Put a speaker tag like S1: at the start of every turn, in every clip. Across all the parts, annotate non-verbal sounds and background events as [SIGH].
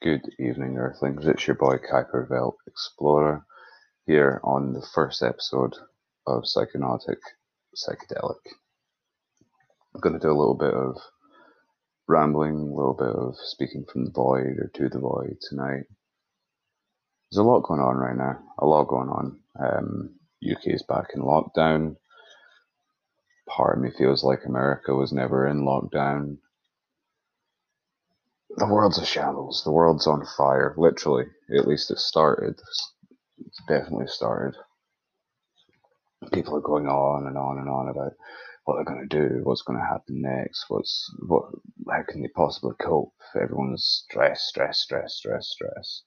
S1: Good evening, Earthlings. It's your boy Kuiper Explorer here on the first episode of Psychonautic Psychedelic. I'm going to do a little bit of rambling, a little bit of speaking from the void or to the void tonight. There's a lot going on right now, a lot going on. Um, UK is back in lockdown. Part of me feels like America was never in lockdown the world's a shambles. The world's on fire. Literally, at least it started. It's definitely started. People are going on and on and on about what they're going to do, what's going to happen next, what's what, how can they possibly cope? Everyone's stress, stress, stress, stress, stress.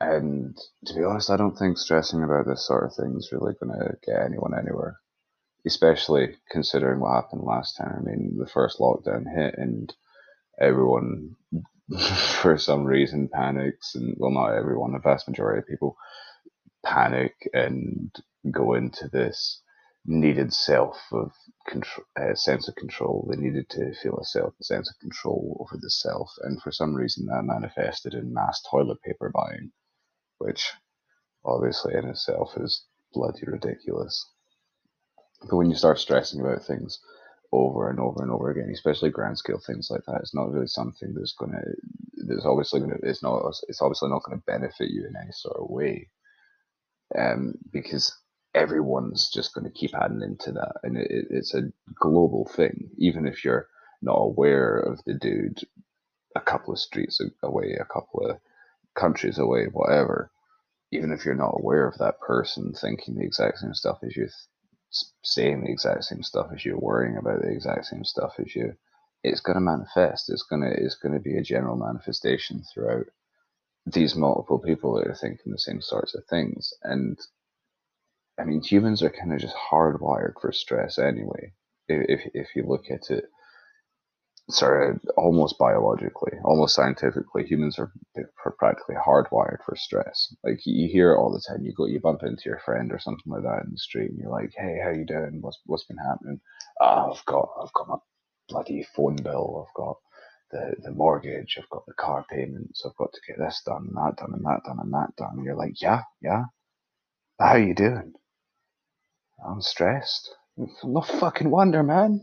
S1: And to be honest, I don't think stressing about this sort of thing is really going to get anyone anywhere. Especially considering what happened last time. I mean, the first lockdown hit and everyone [LAUGHS] for some reason panics and well not everyone the vast majority of people panic and go into this needed self of control uh, sense of control. They needed to feel a self a sense of control over the self and for some reason that manifested in mass toilet paper buying which obviously in itself is bloody ridiculous. But when you start stressing about things over and over and over again, especially grand scale things like that. It's not really something that's going to, that's obviously to, it's not, it's obviously not going to benefit you in any sort of way, um, because everyone's just going to keep adding into that, and it, it's a global thing. Even if you're not aware of the dude a couple of streets away, a couple of countries away, whatever. Even if you're not aware of that person thinking the exact same stuff as you, saying the exact same stuff as you, worrying about the exact same stuff as you, it's going to manifest. It's going to it's going to be a general manifestation throughout these multiple people that are thinking the same sorts of things. And I mean, humans are kind of just hardwired for stress anyway. If if you look at it sorry, almost biologically, almost scientifically, humans are, are practically hardwired for stress. Like you hear it all the time. You go, you bump into your friend or something like that in the street, and you're like, "Hey, how you doing? What's what's been happening? Oh, I've got I've got my bloody phone bill. I've got the the mortgage. I've got the car payments. I've got to get this done, and that done, and that done, and that done. And you're like, "Yeah, yeah. How you doing? I'm stressed. No fucking wonder, man."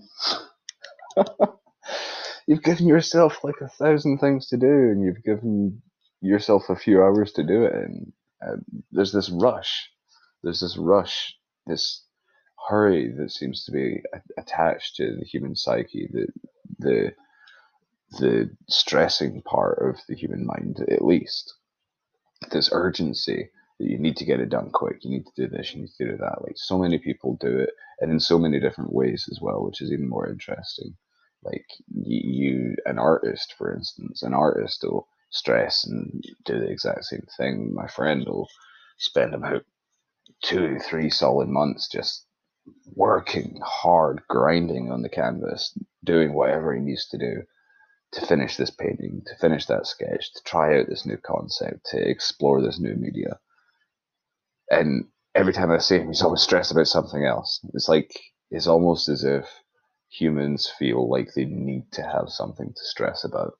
S1: [LAUGHS] you've given yourself like a thousand things to do and you've given yourself a few hours to do it and there's this rush. There's this rush this hurry that seems to be attached to the human psyche the the the stressing part of the human mind at least. This urgency that you need to get it done quick you need to do this you need to do that. Like so many people do it and in so many different ways as well which is even more interesting like you, an artist, for instance, an artist will stress and do the exact same thing. My friend will spend about two, three solid months just working hard, grinding on the canvas, doing whatever he needs to do to finish this painting, to finish that sketch, to try out this new concept, to explore this new media. And every time I see him, he's always stressed about something else. It's like it's almost as if humans feel like they need to have something to stress about.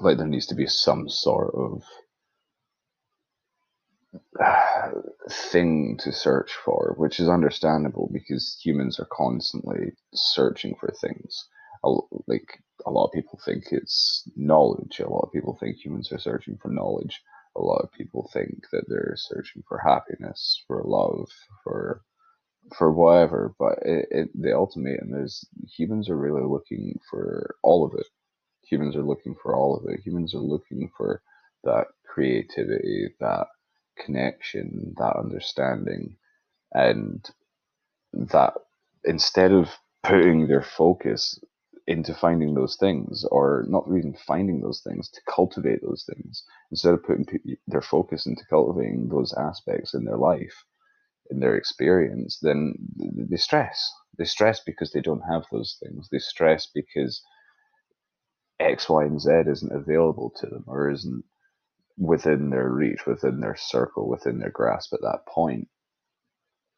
S1: Like there needs to be some sort of [SIGHS] thing to search for, which is understandable because humans are constantly searching for things. Like a lot of people think it's knowledge. A lot of people think humans are searching for knowledge. A lot of people think that they're searching for happiness, for love, for for whatever. But it, it, the ultimatum is humans are really looking for all of it. Humans are looking for all of it. Humans are looking for that creativity, that connection, that understanding, and that instead of putting their focus into finding those things or not even finding those things to cultivate those things instead of putting their focus into cultivating those aspects in their life in their experience, then they stress. They stress because they don't have those things. They stress because X, Y, and Z isn't available to them or isn't within their reach, within their circle, within their grasp at that point.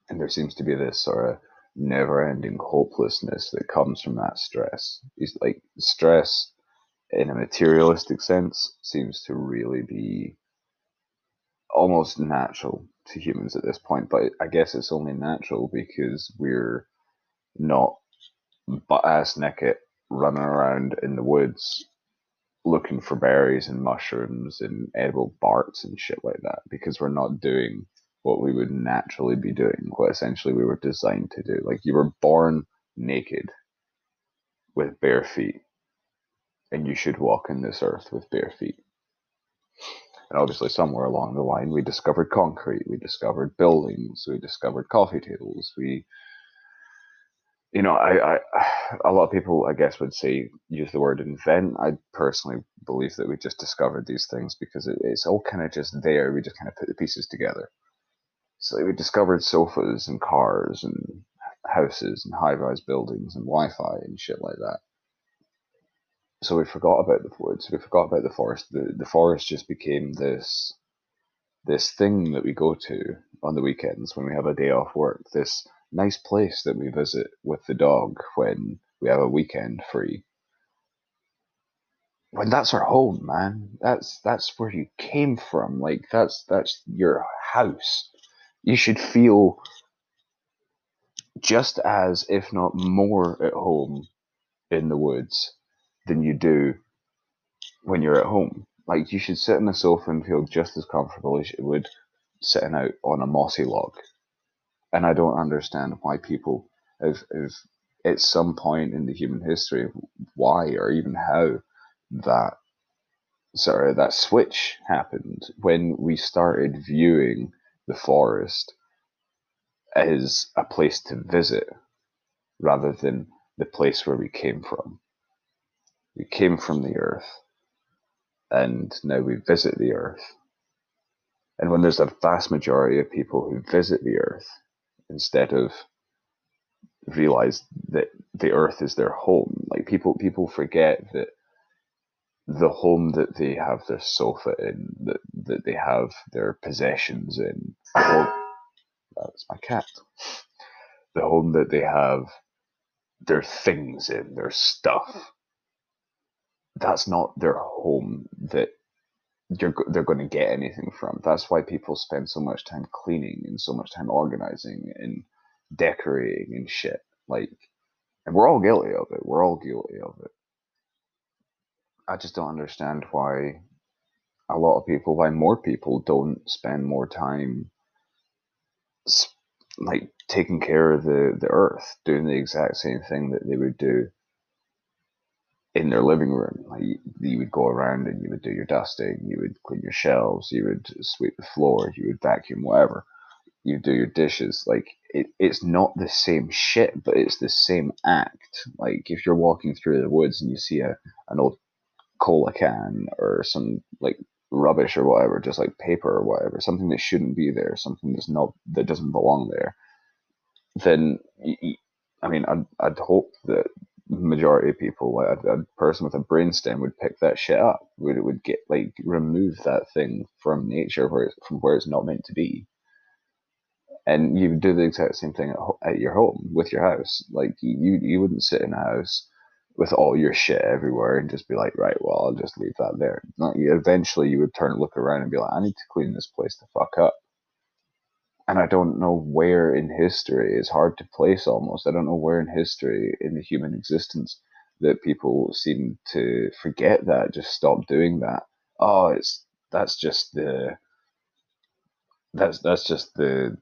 S1: And there seems to be this sort of never ending hopelessness that comes from that stress. It's like stress in a materialistic sense, seems to really be almost natural to humans at this point. But I guess it's only natural because we're not butt ass naked running around in the woods looking for berries and mushrooms and edible barks and shit like that because we're not doing what we would naturally be doing, what essentially we were designed to do. Like you were born naked with bare feet, and you should walk in this earth with bare feet. And obviously, somewhere along the line, we discovered concrete, we discovered buildings, we discovered coffee tables, we you know, I, I, a lot of people, I guess, would say use the word invent. I personally believe that we just discovered these things because it, it's all kind of just there. We just kind of put the pieces together. So we discovered sofas and cars and houses and high-rise buildings and Wi-Fi and shit like that. So we forgot about the woods. We forgot about the forest. The the forest just became this this thing that we go to on the weekends when we have a day off work. This nice place that we visit with the dog when we have a weekend free. When that's our home, man. That's that's where you came from. Like that's that's your house. You should feel just as, if not more, at home in the woods than you do when you're at home. Like you should sit on a sofa and feel just as comfortable as you would sitting out on a mossy log and I don't understand why people have, have at some point in the human history why or even how that sorry that switch happened when we started viewing the forest as a place to visit rather than the place where we came from. We came from the earth and now we visit the earth. And when there's a vast majority of people who visit the earth instead of realize that the earth is their home. Like people people forget that the home that they have their sofa in, that that they have their possessions in. That's my cat. The home that they have their things in, their stuff. That's not their home that you're they're going to get anything from. That's why people spend so much time cleaning and so much time organizing and decorating and shit. Like, and we're all guilty of it. We're all guilty of it. I just don't understand why a lot of people, why more people don't spend more time, like taking care of the the earth, doing the exact same thing that they would do in their living room. Like you, you, would go around and you would do your dusting, you would clean your shelves, you would sweep the floor, you would vacuum whatever, you do your dishes. Like it, it's not the same shit, but it's the same act. Like if you're walking through the woods and you see a an old cola can or some like rubbish or whatever, just like paper or whatever, something that shouldn't be there, something that's not that doesn't belong there, then I mean, I'd, I'd hope that majority of people, like a, a, person with a brainstem would pick that shit up. Would it would get like remove that thing from nature where it's, from where it's not meant to be. And you would do the exact same thing at, at your home with your house. Like you, you wouldn't sit in a house with all your shit everywhere and just be like, right, well, I'll just leave that there. Not, eventually, you would turn, look around, and be like, I need to clean this place the fuck up and I don't know where in history, it's hard to place almost. I don't know where in history in the human existence that people seem to forget that, just stop doing that. Oh, it's that's just the that's that's just the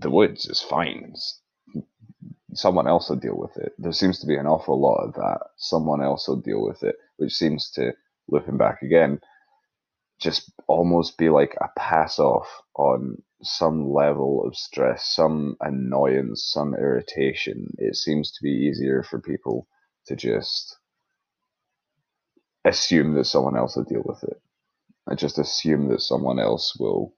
S1: the woods. It's fine. It's, someone else will deal with it. There seems to be an awful lot of that. Someone else will deal with it, which seems to looping back again, just almost be like a pass off on some level of stress, some annoyance, some irritation, it seems to be easier for people to just assume that someone else will deal with it. I just assume that someone else will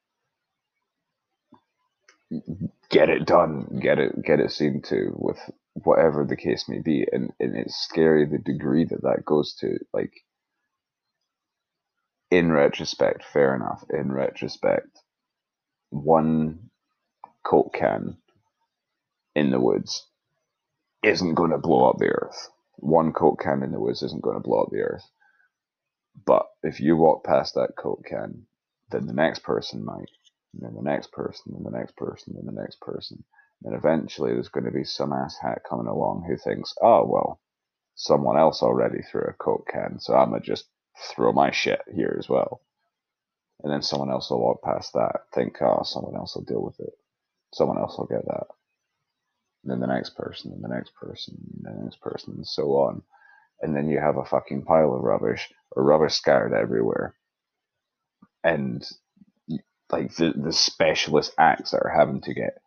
S1: get it done, get it get it seen to with whatever the case may be, and and it's scary the degree that that goes to. Like in retrospect, fair enough. In retrospect, one Coke can in the woods isn't going to blow up the earth. One Coke can in the woods isn't going to blow up the earth. But if you walk past that Coke can, then the next person might, and then the next person, and the next person, and the next person. And eventually there's going to be some ass hat coming along who thinks, oh, well, someone else already threw a Coke can, so I'm going to just throw my shit here as well. And then someone else will walk past that, think, oh, someone else will deal with it. Someone else will get that. And then the next person, and the next person, and the next person, and so on. And then you have a fucking pile of rubbish, or rubbish scattered everywhere. And like the, the specialist acts that are having to get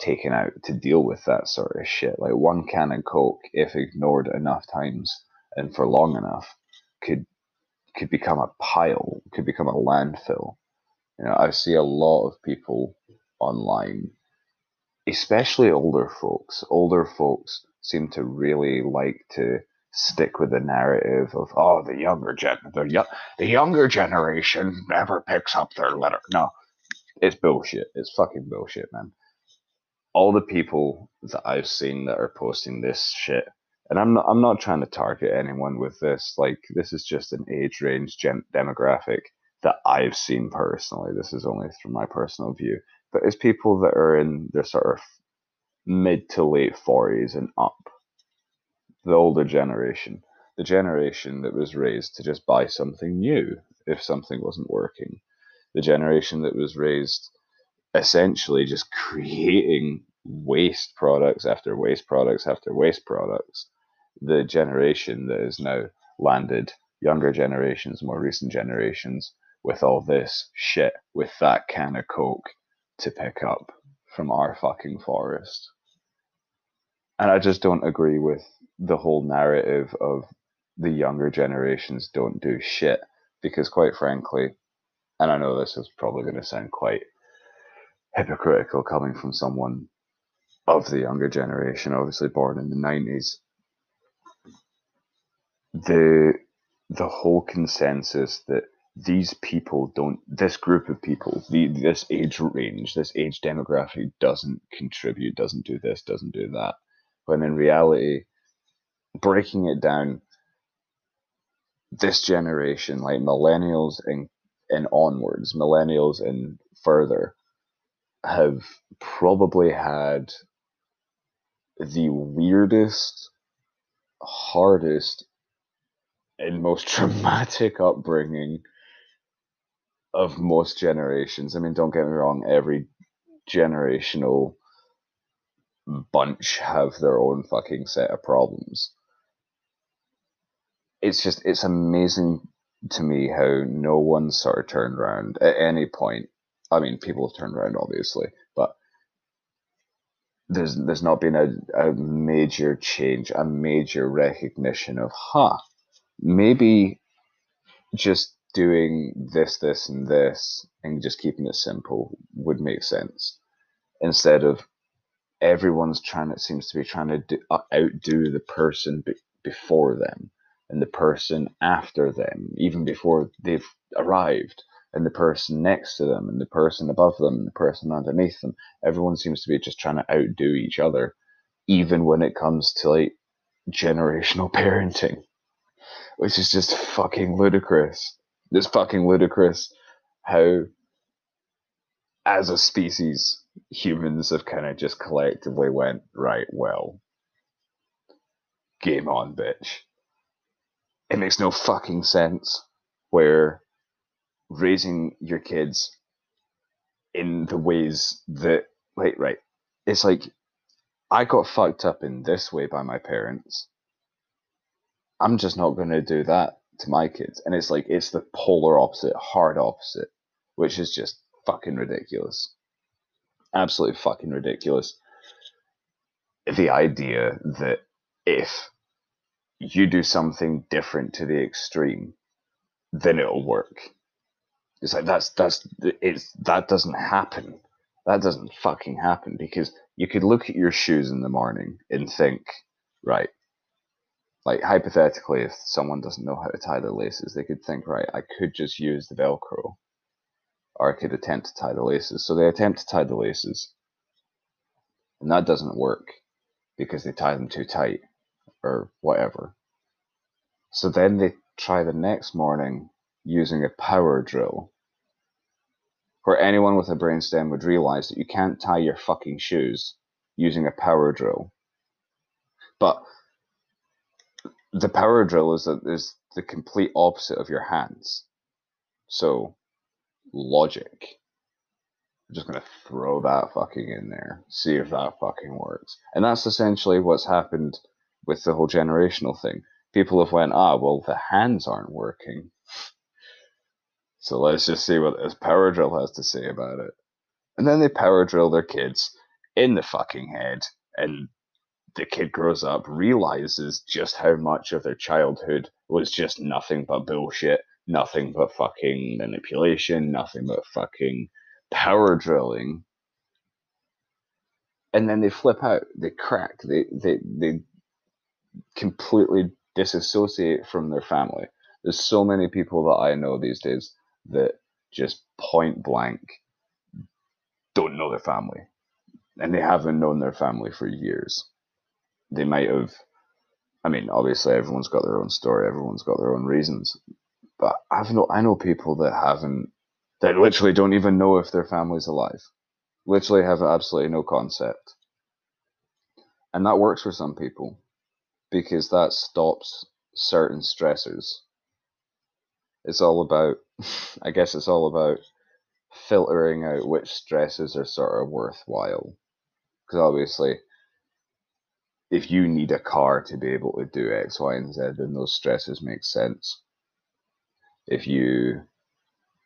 S1: taken out to deal with that sort of shit. Like one can of Coke, if ignored enough times and for long enough, could could become a pile, could become a landfill. You know, I see a lot of people online, especially older folks. Older folks seem to really like to stick with the narrative of oh the younger gen the, yo- the younger generation never picks up their litter. No, it's bullshit. It's fucking bullshit, man. All the people that I've seen that are posting this shit and I'm not I'm not trying to target anyone with this. Like this is just an age range gen- demographic that I've seen personally. This is only through my personal view, but it's people that are in their sort of mid to late forties and up. The older generation, the generation that was raised to just buy something new if something wasn't working, the generation that was raised essentially just [LAUGHS] creating waste products after waste products after waste products the generation that has now landed, younger generations, more recent generations, with all this shit, with that can of coke to pick up from our fucking forest. And I just don't agree with the whole narrative of the younger generations don't do shit because, quite frankly, and I know this is probably going to sound quite hypocritical coming from someone of the younger generation, obviously born in the 90s, the the whole consensus that these people don't this group of people the this age range this age demographic doesn't contribute doesn't do this doesn't do that. When in reality breaking it down this generation like millennials and and onwards millennials and further have probably had the weirdest hardest and most [LAUGHS] traumatic upbringing of most generations. I mean, don't get me wrong, every generational bunch have their own fucking set of problems. It's just, it's amazing to me how no one sort of turned around at any point. I mean, people have turned around, obviously, but there's there's not been a, a major change, a major recognition of, huh, maybe just doing this, this, and this, and just keeping it simple would make sense instead of everyone's trying. It seems to be trying to do, uh, outdo the person be, before them and the person after them, even before they've arrived, and the person next to them, and the person above them, and the person underneath them. Everyone seems to be just trying to outdo each other, even when it comes to like generational [LAUGHS] parenting which is just fucking ludicrous. It's fucking ludicrous how, as a species, humans have kind of just collectively went, right, well, game on, bitch. It makes no fucking sense where raising your kids in the ways that, like, right, it's like I got fucked up in this way by my parents I'm just not going to do that to my kids. And it's like, it's the polar opposite, hard opposite, which is just fucking ridiculous. Absolutely fucking ridiculous. The idea that if you do something different to the extreme, then it'll work. It's like that's that's it's that doesn't happen. That doesn't fucking happen because you could look at your shoes in the morning and think, right, like hypothetically, if someone doesn't know how to tie their laces, they could think, right, I could just use the Velcro, or I could attempt to tie the laces. So they attempt to tie the laces, and that doesn't work because they tie them too tight or whatever. So then they try the next morning using a power drill where anyone with a brainstem would realize that you can't tie your fucking shoes using a power drill. But the power drill is a, is the complete opposite of your hands. So logic. I'm just gonna throw that fucking in there, see if that fucking works. And that's essentially what's happened with the whole generational thing. People have went, ah, well, the hands aren't working. [LAUGHS] So let's just see what this power drill has to say about it. And then they power drill their kids in the fucking head, and the kid grows up, realizes just how much of their childhood was just nothing but bullshit, nothing but fucking manipulation, nothing but fucking power drilling. And then they flip out, they crack, they they they completely disassociate from their family. There's so many people that I know these days that just point blank don't know their family. And they haven't known their family for years. They might have, I mean, obviously everyone's got their own story, everyone's got their own reasons. But I've no, I know people that haven't, that literally don't even know if their family's alive. Literally have absolutely no concept. And that works for some people because that stops certain stressors. It's all about, [LAUGHS] I guess it's all about filtering out which stresses are sort of worthwhile. Because obviously, if you need a car to be able to do X, Y, and Z, then those stresses make sense. If you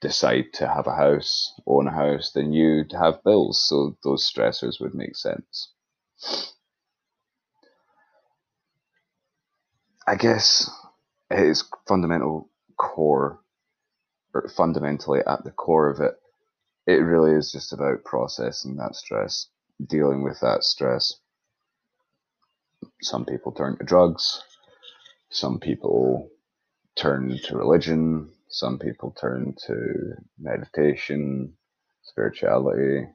S1: decide to have a house, own a house, then you'd have bills, so those stressors would make sense. I guess it is fundamental core, or fundamentally at the core of it, it really is just about processing that stress, dealing with that stress. Some people turn to drugs, some people turn to religion, some people turn to meditation, spirituality.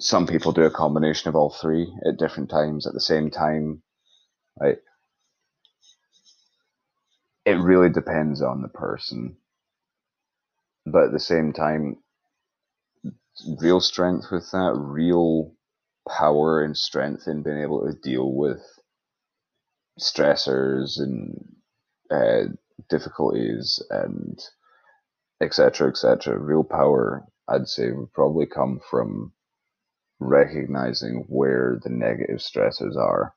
S1: Some people do a combination of all three at different times at the same time. Like it really depends on the person. But at the same time, real strength with that, real power and strength in being able to deal with stressors and uh, difficulties and etc etc real power i'd say would probably come from recognizing where the negative stressors are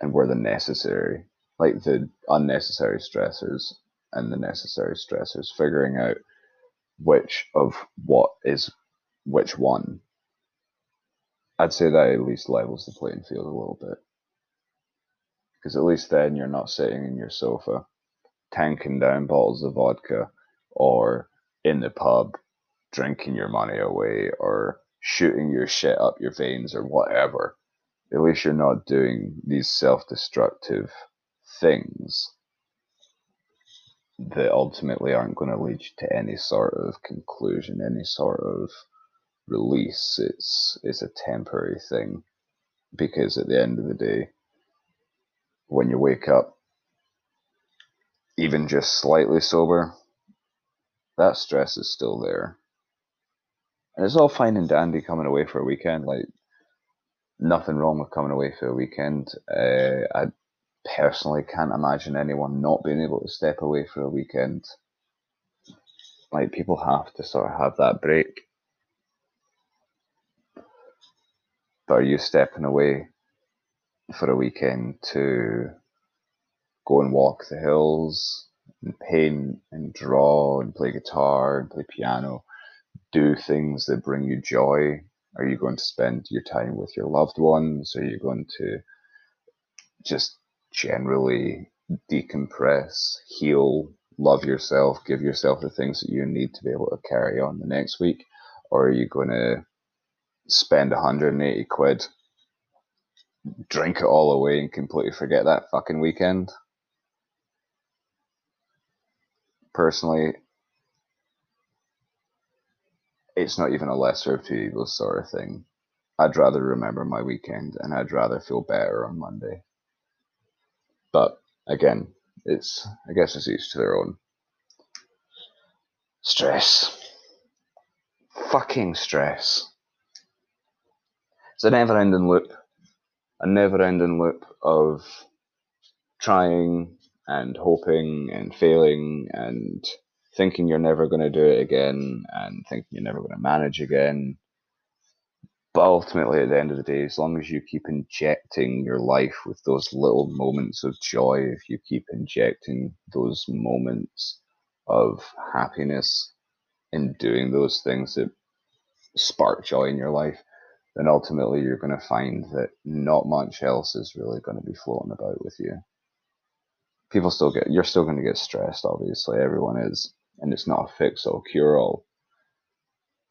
S1: and where the necessary like the unnecessary stressors and the necessary stressors, figuring out which of what is which one. I'd say that at least levels the playing field a little bit. Because at least then you're not sitting in your sofa tanking down bottles of vodka or in the pub drinking your money away or shooting your shit up your veins or whatever. At least you're not doing these self destructive things that ultimately aren't going to lead you to any sort of conclusion, any sort of release. It's it's a temporary thing because at the end of the day, when you wake up, even just slightly sober, that stress is still there. And it's all fine and dandy coming away for a weekend. Like nothing wrong with coming away for a weekend. Uh, I personally can't imagine anyone not being able to step away for a weekend. Like people have to sort of have that break. But are you stepping away for a weekend to go and walk the hills and paint and draw and play guitar and play piano, do things that bring you joy? Are you going to spend your time with your loved ones? Are you going to just generally decompress, heal, love yourself, give yourself the things that you need to be able to carry on the next week? Or are you going to spend 180 quid, drink it all away, and completely forget that fucking weekend? Personally, it's not even a lesser of two evils sort of thing. I'd rather remember my weekend and I'd rather feel better on Monday. But again, it's I guess it's each to their own. Stress. Fucking stress. It's a never ending loop. A never ending loop of trying and hoping and failing and thinking you're never going to do it again and thinking you're never going to manage again. But ultimately, at the end of the day, as long as you keep injecting your life with those little moments of joy, if you keep injecting those moments of happiness in doing those things that spark joy in your life, then ultimately you're going to find that not much else is really going to be floating about with you. People still get you're still going to get stressed obviously. Everyone is and it's not a fix or cure all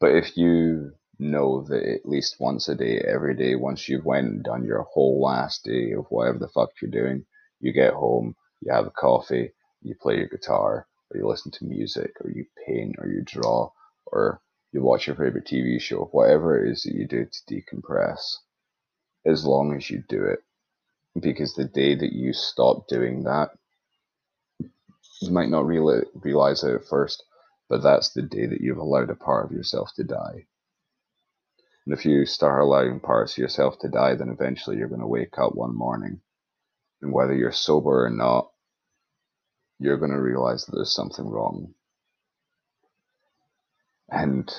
S1: but if you know that at least once a day every day once you've went and done your whole last day of whatever the fuck you're doing you get home you have a coffee you play your guitar or you listen to music or you paint or you draw or you watch your favorite tv show whatever it is that you do to decompress as long as you do it because the day that you stop doing that you might not real- realize it at first, but that's the day that you've allowed a part of yourself to die. And if you start allowing parts of yourself to die, then eventually you're going to wake up one morning. And whether you're sober or not, you're going to realize that there's something wrong. And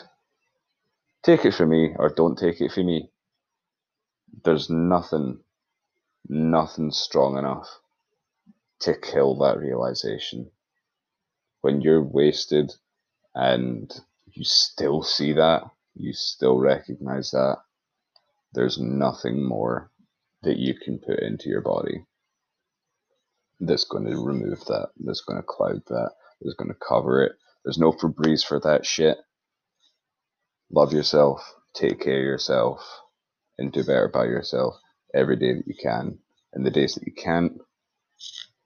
S1: take it from me, or don't take it from me, there's nothing, nothing strong enough to kill that realization. When you're wasted and you still see that, you still recognize that, there's nothing more that you can put into your body that's going to remove that, that's going to cloud that, that's going to cover it. There's no Febreze for that shit. Love yourself, take care of yourself, and do better by yourself every day that you can. And the days that you can't,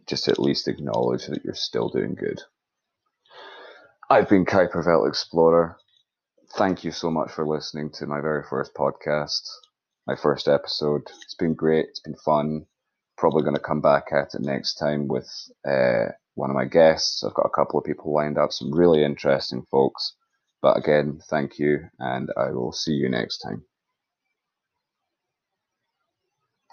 S1: just at least acknowledge that you're still doing good. I've been Kuiper Belt Explorer. Thank you so much for listening to my very first podcast, my first episode. It's been great. It's been fun. Probably going to come back at it next time with uh, one of my guests. I've got a couple of people lined up, some really interesting folks. But again, thank you, and I will see you next time.